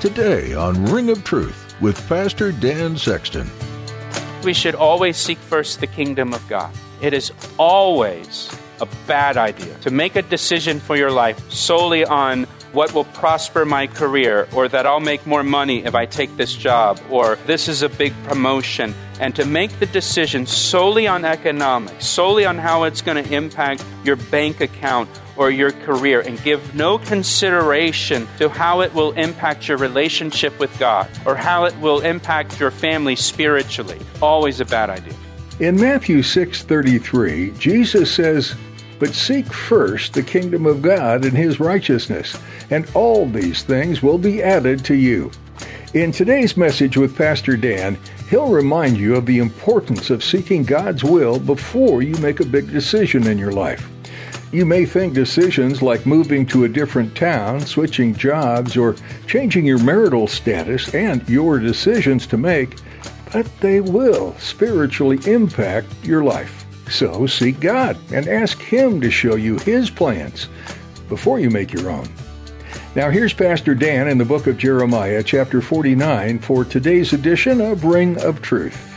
today on Ring of Truth with Pastor Dan Sexton. We should always seek first the kingdom of God. It is always a bad idea to make a decision for your life solely on what will prosper my career, or that I'll make more money if I take this job, or this is a big promotion, and to make the decision solely on economics, solely on how it's going to impact your bank account or your career, and give no consideration to how it will impact your relationship with God or how it will impact your family spiritually. Always a bad idea. In Matthew 6:33, Jesus says, "But seek first the kingdom of God and his righteousness, and all these things will be added to you." In today's message with Pastor Dan, he'll remind you of the importance of seeking God's will before you make a big decision in your life. You may think decisions like moving to a different town, switching jobs, or changing your marital status and your decisions to make, but they will spiritually impact your life. So seek God and ask Him to show you His plans before you make your own. Now, here's Pastor Dan in the book of Jeremiah, chapter 49, for today's edition of Ring of Truth.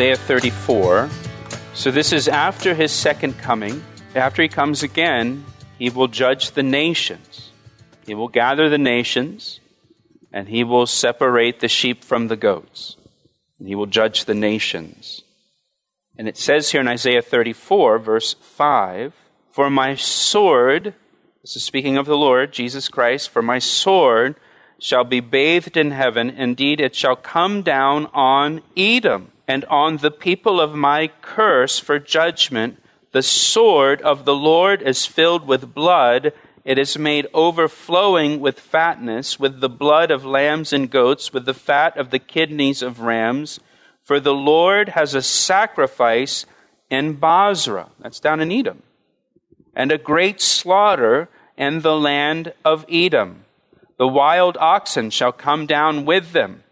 Isaiah 34. So this is after his second coming. After he comes again, he will judge the nations. He will gather the nations, and he will separate the sheep from the goats. And he will judge the nations. And it says here in Isaiah 34, verse 5 For my sword, this is speaking of the Lord, Jesus Christ, for my sword shall be bathed in heaven. Indeed, it shall come down on Edom and on the people of my curse for judgment. The sword of the Lord is filled with blood. It is made overflowing with fatness, with the blood of lambs and goats, with the fat of the kidneys of rams. For the Lord has a sacrifice in Bozrah, that's down in Edom, and a great slaughter in the land of Edom. The wild oxen shall come down with them,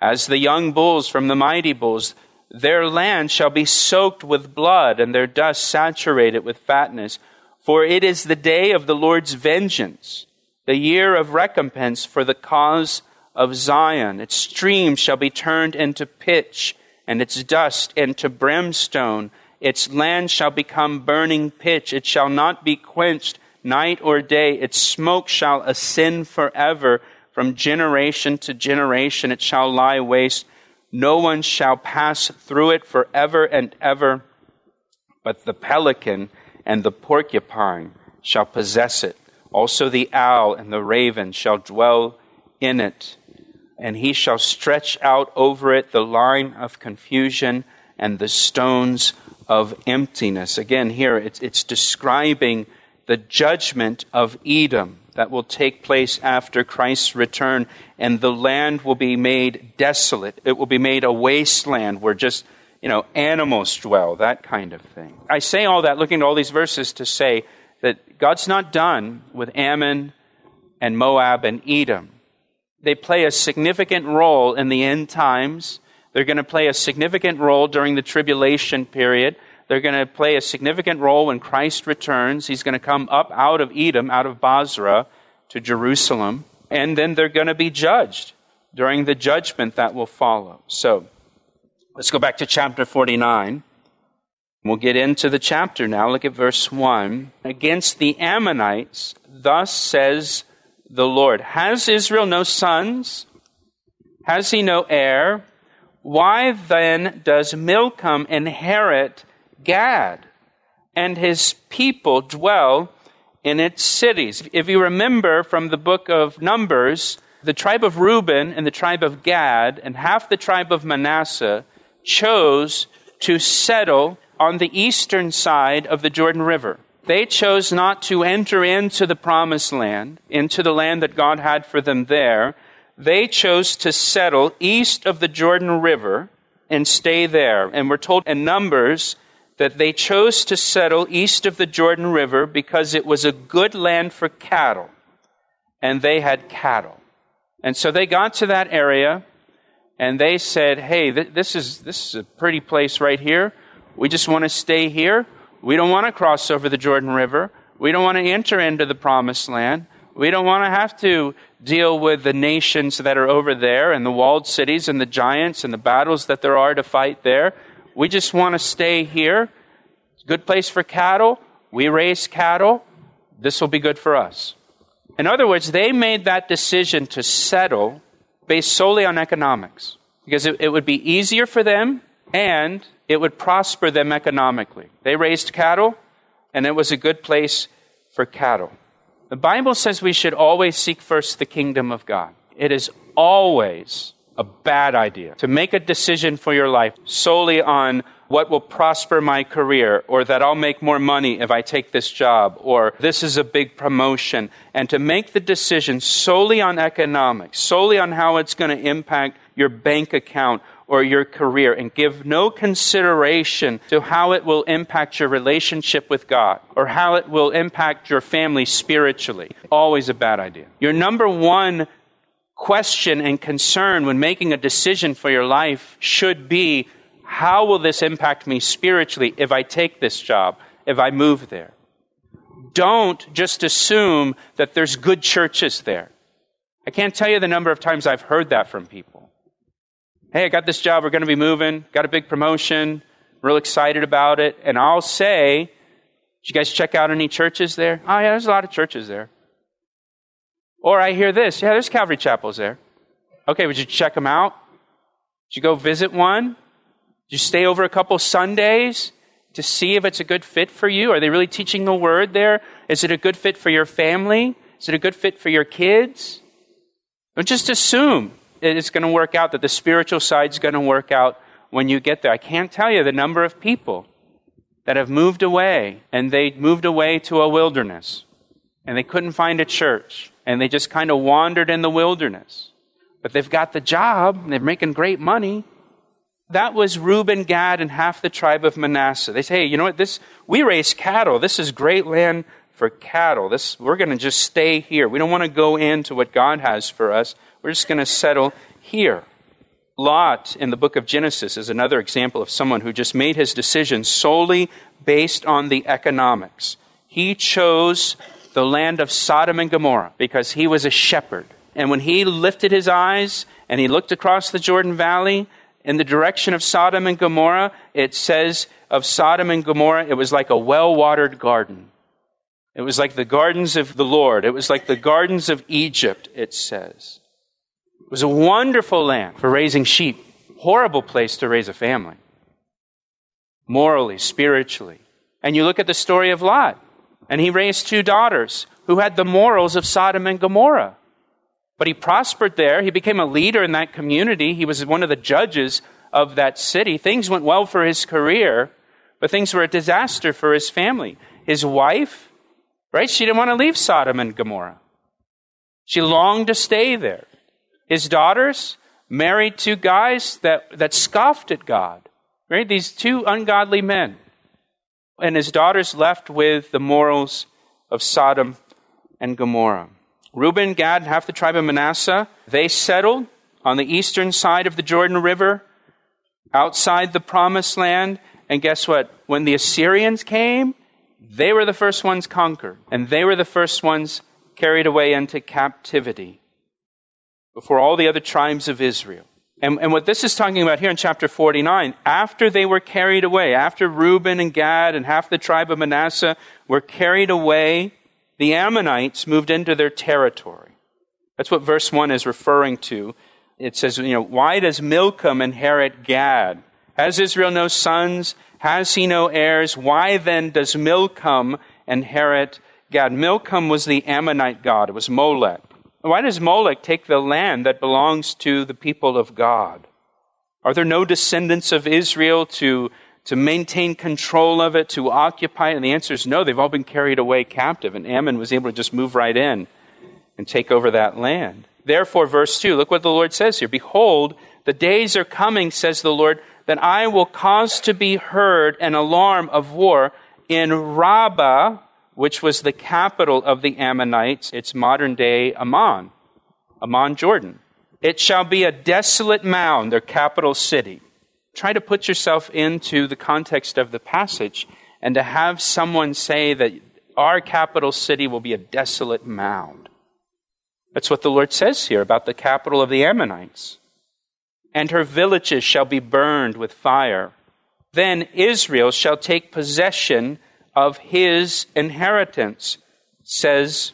as the young bulls from the mighty bulls. Their land shall be soaked with blood, and their dust saturated with fatness. For it is the day of the Lord's vengeance, the year of recompense for the cause of Zion. Its streams shall be turned into pitch, and its dust into brimstone. Its land shall become burning pitch. It shall not be quenched night or day. Its smoke shall ascend forever. From generation to generation it shall lie waste no one shall pass through it forever and ever, but the pelican and the porcupine shall possess it. Also the owl and the raven shall dwell in it. And he shall stretch out over it the line of confusion and the stones of emptiness. Again, here it's, it's describing the judgment of Edom that will take place after Christ's return, and the land will be made desolate. It will be made a wasteland where just, you know, animals dwell, that kind of thing. I say all that looking at all these verses to say that God's not done with Ammon and Moab and Edom. They play a significant role in the end times. They're going to play a significant role during the tribulation period. They're going to play a significant role when Christ returns. He's going to come up out of Edom, out of Bozrah, to Jerusalem, and then they're going to be judged during the judgment that will follow. So, let's go back to chapter 49. We'll get into the chapter now. Look at verse 1. Against the Ammonites, thus says the Lord Has Israel no sons? Has he no heir? Why then does Milcom inherit Gad, and his people dwell in its cities. If you remember from the book of Numbers, the tribe of Reuben and the tribe of Gad and half the tribe of Manasseh chose to settle on the eastern side of the Jordan River. They chose not to enter into the promised land, into the land that God had for them there. They chose to settle east of the Jordan River and stay there. And we're told in Numbers that they chose to settle east of the Jordan River because it was a good land for cattle, and they had cattle. And so they got to that area, and they said, Hey, th- this, is, this is a pretty place right here. We just want to stay here. We don't want to cross over the Jordan River. We don't want to enter into the promised land. We don't want to have to deal with the nations that are over there and the walled cities and the giants and the battles that there are to fight there. We just want to stay here. Good place for cattle. We raise cattle. This will be good for us. In other words, they made that decision to settle based solely on economics because it, it would be easier for them and it would prosper them economically. They raised cattle and it was a good place for cattle. The Bible says we should always seek first the kingdom of God. It is always a bad idea to make a decision for your life solely on what will prosper my career, or that I'll make more money if I take this job, or this is a big promotion, and to make the decision solely on economics, solely on how it's going to impact your bank account or your career, and give no consideration to how it will impact your relationship with God, or how it will impact your family spiritually. Always a bad idea. Your number one question and concern when making a decision for your life should be how will this impact me spiritually if I take this job, if I move there? Don't just assume that there's good churches there. I can't tell you the number of times I've heard that from people. Hey, I got this job, we're going to be moving, got a big promotion, real excited about it. And I'll say, did you guys check out any churches there? Oh, yeah, there's a lot of churches there. Or I hear this, yeah, there's Calvary chapels there. Okay, would you check them out? Did you go visit one? Did you stay over a couple Sundays to see if it's a good fit for you? Are they really teaching the word there? Is it a good fit for your family? Is it a good fit for your kids? Don't just assume it's going to work out, that the spiritual side is going to work out when you get there. I can't tell you the number of people that have moved away and they moved away to a wilderness and they couldn't find a church and they just kind of wandered in the wilderness. But they've got the job, they're making great money. That was Reuben, Gad, and half the tribe of Manasseh. They say, hey, you know what? This we raise cattle. This is great land for cattle. This we're going to just stay here. We don't want to go into what God has for us. We're just going to settle here. Lot in the book of Genesis is another example of someone who just made his decision solely based on the economics. He chose the land of Sodom and Gomorrah because he was a shepherd. And when he lifted his eyes and he looked across the Jordan Valley in the direction of Sodom and Gomorrah, it says of Sodom and Gomorrah, it was like a well watered garden. It was like the gardens of the Lord. It was like the gardens of Egypt, it says. It was a wonderful land for raising sheep. Horrible place to raise a family. Morally, spiritually. And you look at the story of Lot. And he raised two daughters who had the morals of Sodom and Gomorrah. But he prospered there. He became a leader in that community. He was one of the judges of that city. Things went well for his career, but things were a disaster for his family. His wife, right? She didn't want to leave Sodom and Gomorrah. She longed to stay there. His daughters married two guys that, that scoffed at God. Right? These two ungodly men and his daughters left with the morals of Sodom and Gomorrah. Reuben, Gad, and half the tribe of Manasseh, they settled on the eastern side of the Jordan River, outside the promised land. And guess what? When the Assyrians came, they were the first ones conquered, and they were the first ones carried away into captivity before all the other tribes of Israel. And, and, what this is talking about here in chapter 49, after they were carried away, after Reuben and Gad and half the tribe of Manasseh were carried away, the Ammonites moved into their territory. That's what verse 1 is referring to. It says, you know, why does Milcom inherit Gad? Has Israel no sons? Has he no heirs? Why then does Milcom inherit Gad? Milcom was the Ammonite god. It was Molech. Why does Molech take the land that belongs to the people of God? Are there no descendants of Israel to, to maintain control of it, to occupy it? And the answer is no, they've all been carried away captive, and Ammon was able to just move right in and take over that land. Therefore, verse 2, look what the Lord says here Behold, the days are coming, says the Lord, that I will cause to be heard an alarm of war in Rabbah, which was the capital of the Ammonites. It's modern day Amman, Amman, Jordan. It shall be a desolate mound, their capital city. Try to put yourself into the context of the passage and to have someone say that our capital city will be a desolate mound. That's what the Lord says here about the capital of the Ammonites. And her villages shall be burned with fire. Then Israel shall take possession of his inheritance, says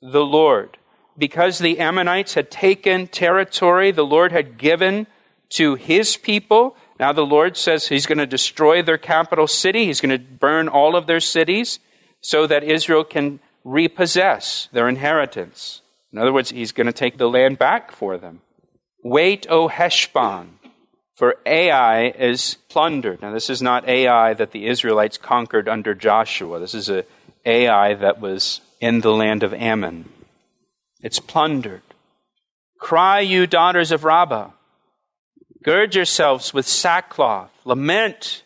the Lord. Because the Ammonites had taken territory the Lord had given to his people, now the Lord says he's going to destroy their capital city, he's going to burn all of their cities so that Israel can repossess their inheritance. In other words, he's going to take the land back for them. Wait, O Heshbon, for Ai is plundered. Now, this is not Ai that the Israelites conquered under Joshua. This is a Ai that was in the land of Ammon. It's plundered. Cry, you daughters of Rabbah. Gird yourselves with sackcloth. Lament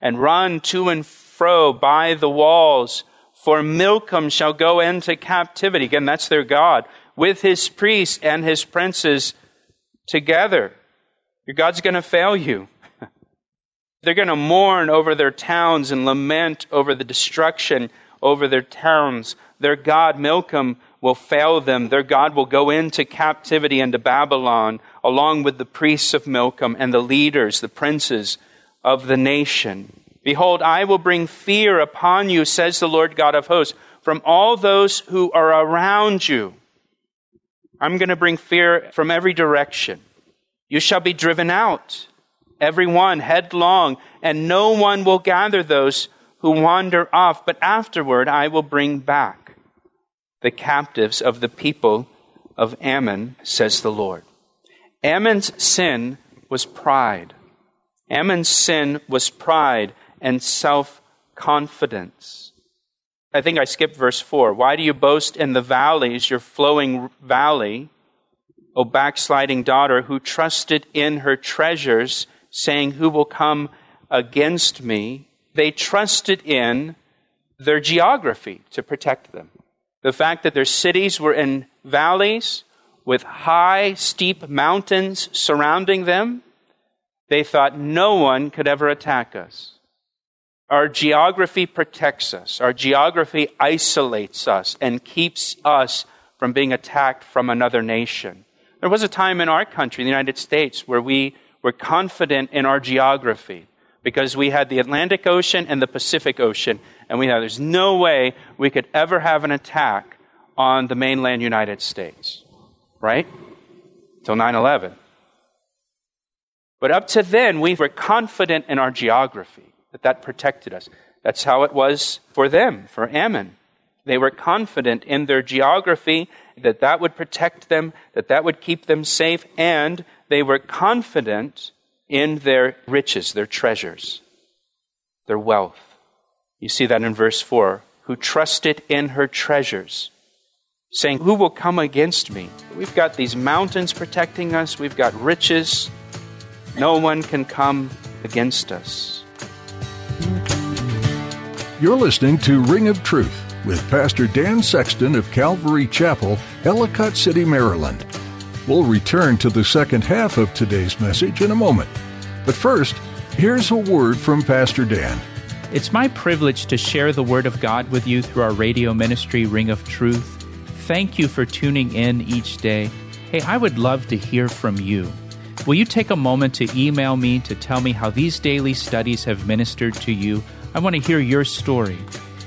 and run to and fro by the walls. For Milcom shall go into captivity. Again, that's their God. With his priests and his princes together. Your God's going to fail you. They're going to mourn over their towns and lament over the destruction over their towns. Their God, Milcom, will fail them. Their God will go into captivity into Babylon along with the priests of Milcom and the leaders, the princes of the nation. Behold, I will bring fear upon you, says the Lord God of hosts, from all those who are around you. I'm going to bring fear from every direction. You shall be driven out, every one headlong, and no one will gather those who wander off, but afterward I will bring back the captives of the people of Ammon, says the Lord. Ammon's sin was pride. Ammon's sin was pride and self confidence. I think I skipped verse 4. Why do you boast in the valleys, your flowing valley? O backsliding daughter, who trusted in her treasures, saying, Who will come against me? They trusted in their geography to protect them. The fact that their cities were in valleys with high, steep mountains surrounding them, they thought no one could ever attack us. Our geography protects us. Our geography isolates us and keeps us from being attacked from another nation. There was a time in our country, the United States, where we were confident in our geography because we had the Atlantic Ocean and the Pacific Ocean, and we thought there's no way we could ever have an attack on the mainland United States, right? Till 9 11. But up to then, we were confident in our geography, that that protected us. That's how it was for them, for Ammon. They were confident in their geography that that would protect them, that that would keep them safe, and they were confident in their riches, their treasures, their wealth. You see that in verse 4 who trusted in her treasures, saying, Who will come against me? We've got these mountains protecting us, we've got riches. No one can come against us. You're listening to Ring of Truth with Pastor Dan Sexton of Calvary Chapel, Ellicott City, Maryland. We'll return to the second half of today's message in a moment. But first, here's a word from Pastor Dan. It's my privilege to share the Word of God with you through our radio ministry, Ring of Truth. Thank you for tuning in each day. Hey, I would love to hear from you. Will you take a moment to email me to tell me how these daily studies have ministered to you? I want to hear your story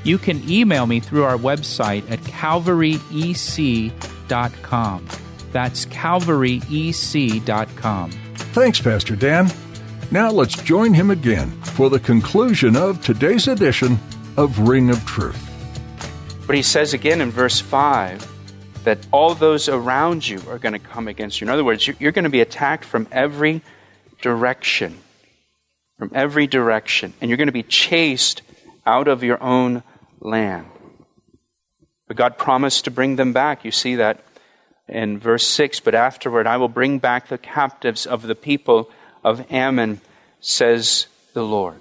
you can email me through our website at calvaryec.com. That's calvaryec.com. Thanks, Pastor Dan. Now let's join him again for the conclusion of today's edition of Ring of Truth. But he says again in verse 5 that all those around you are going to come against you. In other words, you're going to be attacked from every direction. From every direction. And you're going to be chased out of your own land. But God promised to bring them back. You see that in verse 6 But afterward I will bring back the captives of the people of Ammon, says the Lord.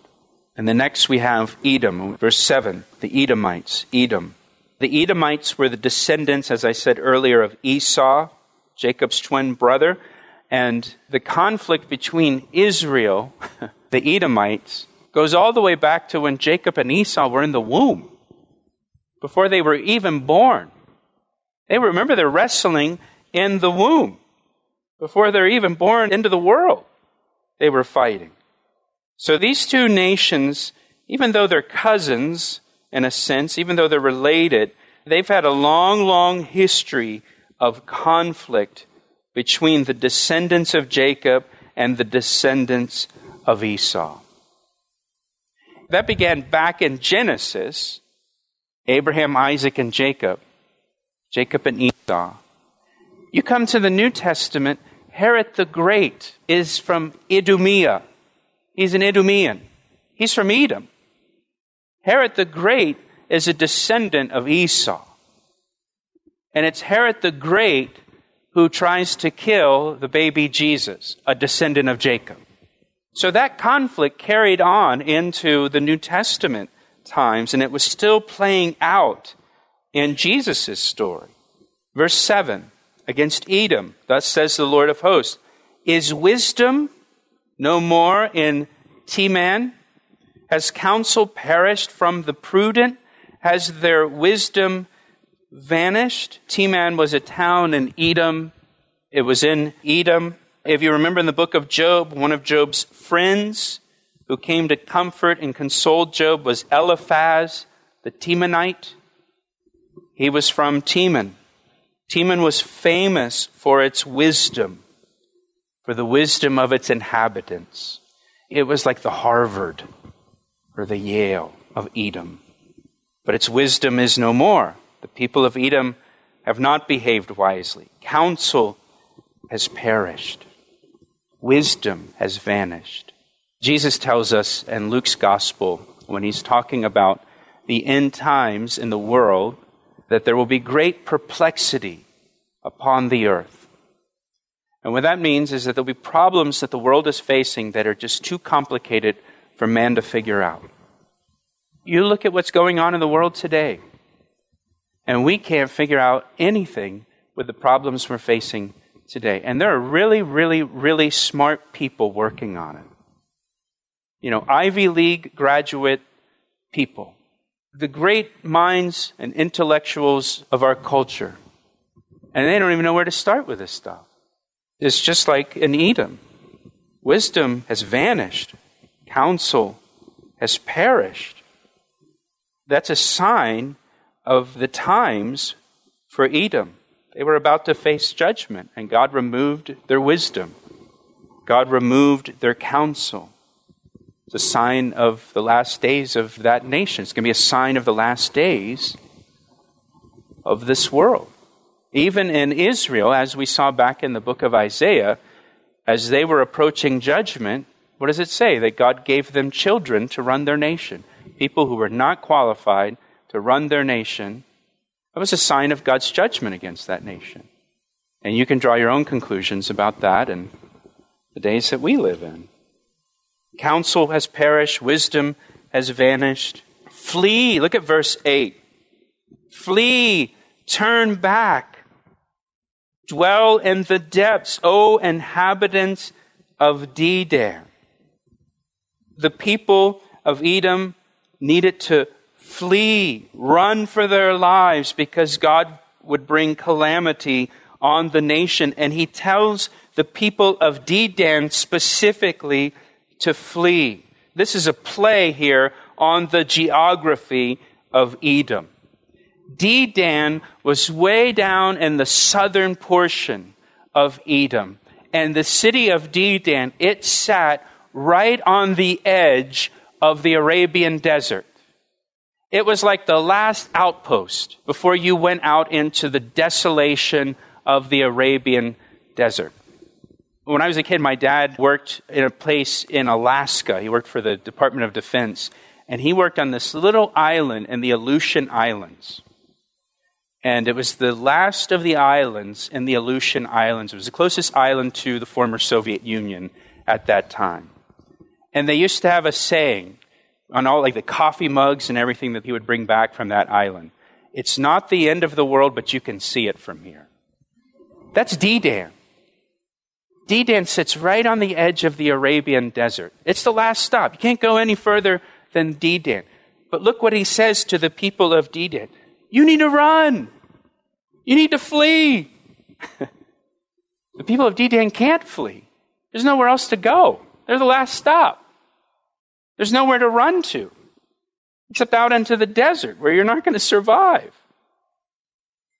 And the next we have Edom, verse 7, the Edomites, Edom. The Edomites were the descendants, as I said earlier, of Esau, Jacob's twin brother. And the conflict between Israel, the Edomites, goes all the way back to when Jacob and Esau were in the womb, before they were even born. They remember they're wrestling in the womb. Before they're even born into the world, they were fighting. So these two nations, even though they're cousins in a sense, even though they're related, they've had a long, long history of conflict between the descendants of Jacob and the descendants of Esau. That began back in Genesis Abraham, Isaac, and Jacob, Jacob and Esau. You come to the New Testament, Herod the Great is from Idumea. He's an Idumean. He's from Edom. Herod the Great is a descendant of Esau. And it's Herod the Great who tries to kill the baby Jesus, a descendant of Jacob. So that conflict carried on into the New Testament times, and it was still playing out in Jesus' story. Verse 7 against Edom, thus says the Lord of hosts, is wisdom no more in Teman? Has counsel perished from the prudent? Has their wisdom vanished? Teman was a town in Edom. It was in Edom. If you remember in the book of Job, one of Job's friends who came to comfort and console Job was Eliphaz, the Temanite. He was from Teman. Teman was famous for its wisdom, for the wisdom of its inhabitants. It was like the Harvard or the Yale of Edom. But its wisdom is no more. The people of Edom have not behaved wisely. Counsel has perished. Wisdom has vanished. Jesus tells us in Luke's gospel, when he's talking about the end times in the world, that there will be great perplexity upon the earth. And what that means is that there'll be problems that the world is facing that are just too complicated for man to figure out. You look at what's going on in the world today, and we can't figure out anything with the problems we're facing today. And there are really, really, really smart people working on it. You know, Ivy League graduate people, the great minds and intellectuals of our culture. And they don't even know where to start with this stuff. It's just like in Edom. Wisdom has vanished, counsel has perished that's a sign of the times for Edom. They were about to face judgment, and God removed their wisdom. God removed their counsel. It's a sign of the last days of that nation. It's going to be a sign of the last days of this world. Even in Israel, as we saw back in the book of Isaiah, as they were approaching judgment, what does it say? That God gave them children to run their nation people who were not qualified to run their nation, that was a sign of God's judgment against that nation. And you can draw your own conclusions about that and the days that we live in. Counsel has perished, wisdom has vanished. Flee. Look at verse 8. Flee, turn back. Dwell in the depths, O inhabitants of Dedan. The people of Edom needed to flee, run for their lives because God would bring calamity on the nation. And he tells the people of Dedan specifically to flee. This is a play here on the geography of Edom. Dedan was way down in the southern portion of Edom. And the city of Dedan, it sat right on the edge of the Arabian desert. It was like the last outpost before you went out into the desolation of the Arabian desert. When I was a kid, my dad worked in a place in Alaska. He worked for the Department of Defense. And he worked on this little island in the Aleutian Islands. And it was the last of the islands in the Aleutian Islands. It was the closest island to the former Soviet Union at that time. And they used to have a saying on all like the coffee mugs and everything that he would bring back from that island. It's not the end of the world, but you can see it from here. That's Dedan. Dedan sits right on the edge of the Arabian desert. It's the last stop. You can't go any further than Dedan. But look what he says to the people of Dedan. You need to run. You need to flee. the people of Dedan can't flee. There's nowhere else to go. They're the last stop. There's nowhere to run to except out into the desert where you're not going to survive.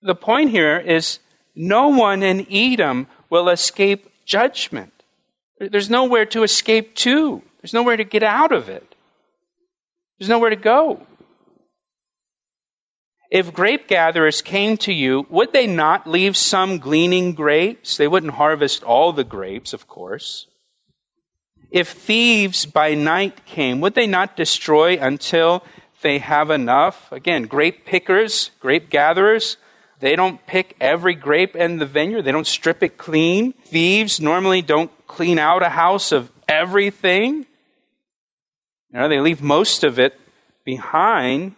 The point here is no one in Edom will escape judgment. There's nowhere to escape to, there's nowhere to get out of it, there's nowhere to go. If grape gatherers came to you, would they not leave some gleaning grapes? They wouldn't harvest all the grapes, of course. If thieves by night came, would they not destroy until they have enough? Again, grape pickers, grape gatherers, they don't pick every grape in the vineyard. They don't strip it clean. Thieves normally don't clean out a house of everything. You know, they leave most of it behind.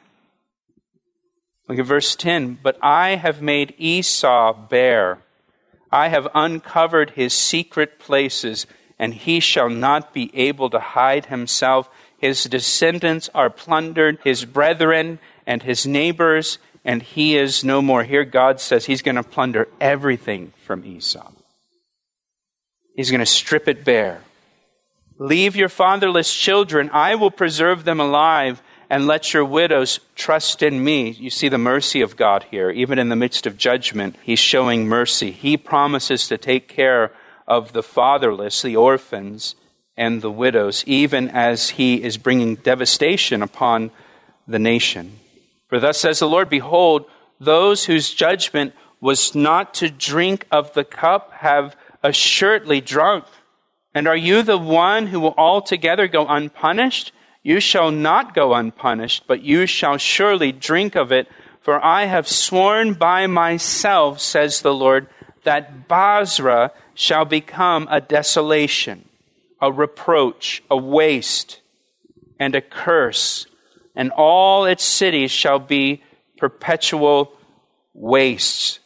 Look at verse 10. But I have made Esau bare. I have uncovered his secret places and he shall not be able to hide himself. His descendants are plundered, his brethren and his neighbors, and he is no more. Here, God says he's going to plunder everything from Esau. He's going to strip it bare. Leave your fatherless children, I will preserve them alive, and let your widows trust in me. You see the mercy of God here. Even in the midst of judgment, he's showing mercy. He promises to take care of the fatherless, the orphans, and the widows, even as he is bringing devastation upon the nation. For thus says the Lord Behold, those whose judgment was not to drink of the cup have assuredly drunk. And are you the one who will altogether go unpunished? You shall not go unpunished, but you shall surely drink of it. For I have sworn by myself, says the Lord, that Bozrah shall become a desolation, a reproach, a waste, and a curse, and all its cities shall be perpetual wastes.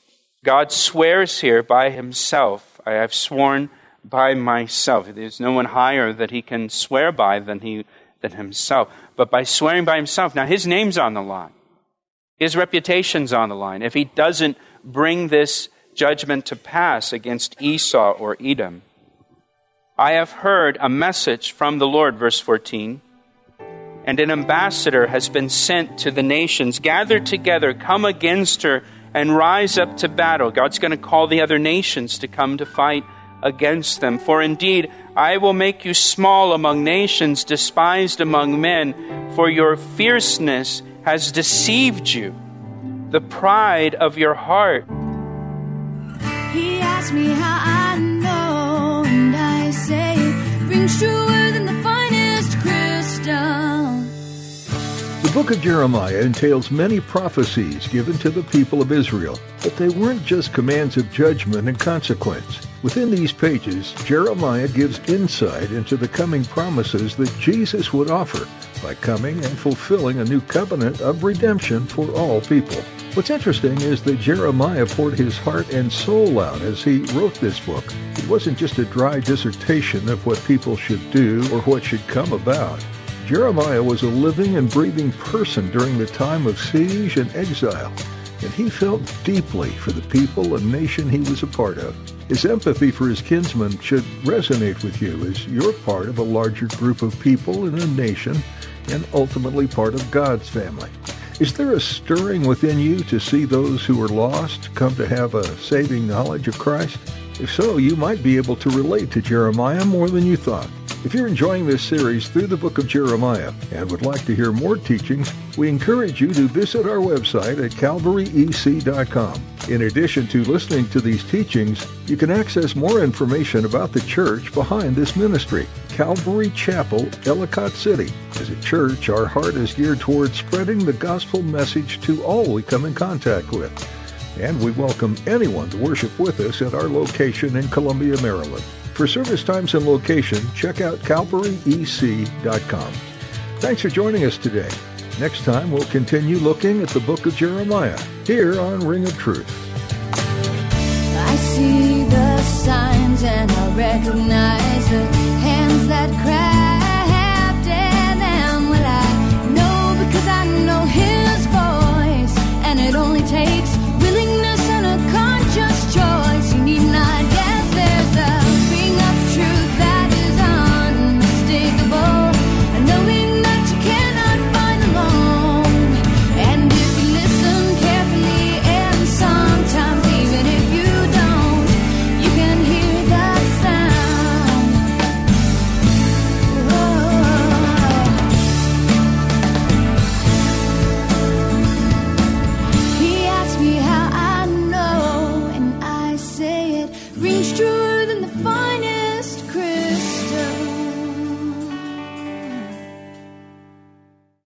God swears here by himself. I have sworn by myself. There's no one higher that he can swear by than he than himself. But by swearing by himself, now his name's on the line. His reputation's on the line. If he doesn't bring this judgment to pass against Esau or Edom. I have heard a message from the Lord, verse 14, and an ambassador has been sent to the nations. Gather together, come against her, and rise up to battle. God's going to call the other nations to come to fight against them. For indeed, I will make you small among nations, despised among men, for your fierceness has deceived you, the pride of your heart he asked me how I know, and I say rings truer The book of Jeremiah entails many prophecies given to the people of Israel, but they weren't just commands of judgment and consequence. Within these pages, Jeremiah gives insight into the coming promises that Jesus would offer by coming and fulfilling a new covenant of redemption for all people. What's interesting is that Jeremiah poured his heart and soul out as he wrote this book. It wasn't just a dry dissertation of what people should do or what should come about. Jeremiah was a living and breathing person during the time of siege and exile, and he felt deeply for the people and nation he was a part of. His empathy for his kinsmen should resonate with you as you're part of a larger group of people in a nation and ultimately part of God's family. Is there a stirring within you to see those who are lost come to have a saving knowledge of Christ? If so, you might be able to relate to Jeremiah more than you thought. If you're enjoying this series through the book of Jeremiah and would like to hear more teachings, we encourage you to visit our website at calvaryec.com. In addition to listening to these teachings, you can access more information about the church behind this ministry, Calvary Chapel, Ellicott City. As a church, our heart is geared towards spreading the gospel message to all we come in contact with. And we welcome anyone to worship with us at our location in Columbia, Maryland. For service times and location, check out calvaryec.com. Thanks for joining us today. Next time, we'll continue looking at the book of Jeremiah here on Ring of Truth. I see the signs and I recognize the hands that.